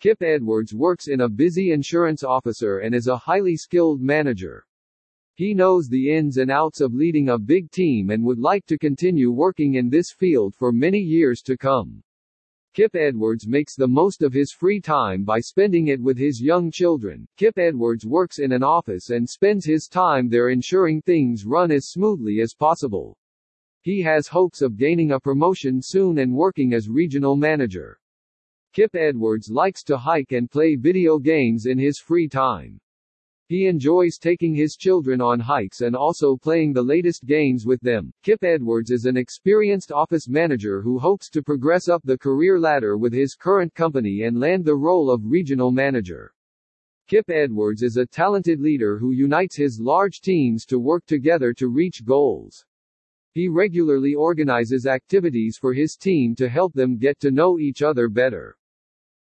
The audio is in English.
Kip Edwards works in a busy insurance officer and is a highly skilled manager. He knows the ins and outs of leading a big team and would like to continue working in this field for many years to come. Kip Edwards makes the most of his free time by spending it with his young children. Kip Edwards works in an office and spends his time there ensuring things run as smoothly as possible. He has hopes of gaining a promotion soon and working as regional manager. Kip Edwards likes to hike and play video games in his free time. He enjoys taking his children on hikes and also playing the latest games with them. Kip Edwards is an experienced office manager who hopes to progress up the career ladder with his current company and land the role of regional manager. Kip Edwards is a talented leader who unites his large teams to work together to reach goals. He regularly organizes activities for his team to help them get to know each other better.